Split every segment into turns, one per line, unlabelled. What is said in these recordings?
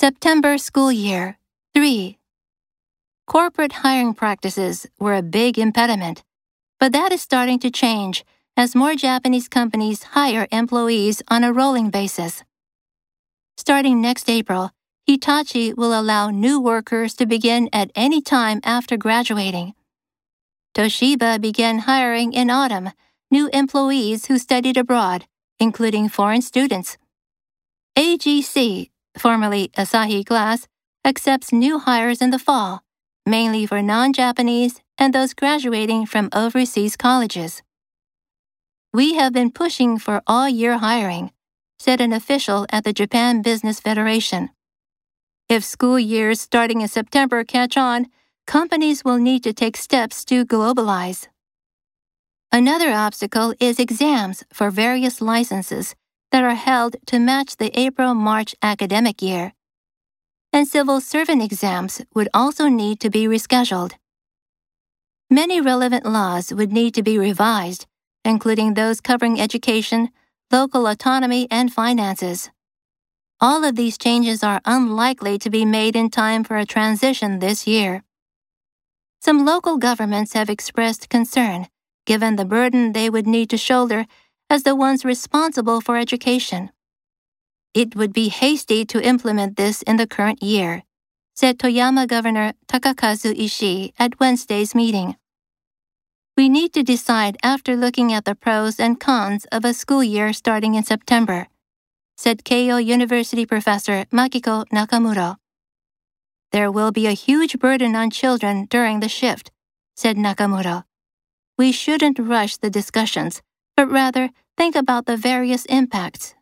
September school year. 3. Corporate hiring practices were a big impediment, but that is starting to change as more Japanese companies hire employees on a rolling basis. Starting next April, Hitachi will allow new workers to begin at any time after graduating. Toshiba began hiring in autumn new employees who studied abroad, including foreign students. AGC, formerly Asahi Glass, accepts new hires in the fall, mainly for non Japanese and those graduating from overseas colleges. We have been pushing for all year hiring, said an official at the Japan Business Federation. If school years starting in September catch on, companies will need to take steps to globalize. Another obstacle is exams for various licenses that are held to match the April March academic year. And civil servant exams would also need to be rescheduled. Many relevant laws would need to be revised, including those covering education, local autonomy, and finances. All of these changes are unlikely to be made in time for a transition this year. Some local governments have expressed concern given the burden they would need to shoulder as the ones responsible for education. It would be hasty to implement this in the current year, said Toyama Governor Takakazu Ishii at Wednesday's meeting. We need to decide after looking at the pros and cons of a school year starting in September, said Keio University professor Makiko Nakamuro. There will be a huge burden on children during the shift, said Nakamuro. We shouldn't rush the discussions, but rather think about the various impacts.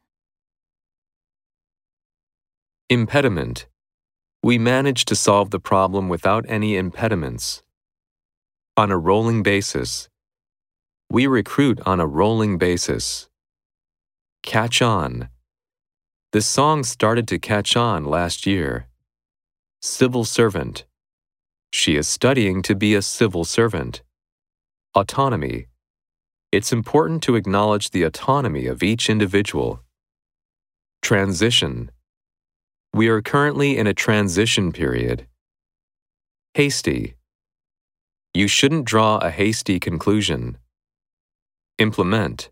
Impediment. We manage to solve the problem without any impediments. On a rolling basis. We recruit on a rolling basis. Catch on. This song started to catch on last year. Civil servant. She is studying to be a civil servant. Autonomy. It's important to acknowledge the autonomy of each individual. Transition. We are currently in a transition period. Hasty. You shouldn't draw a hasty conclusion. Implement.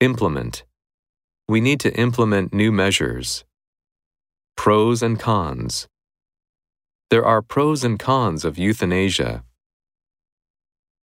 Implement. We need to implement new measures. Pros and cons. There are pros and cons of euthanasia.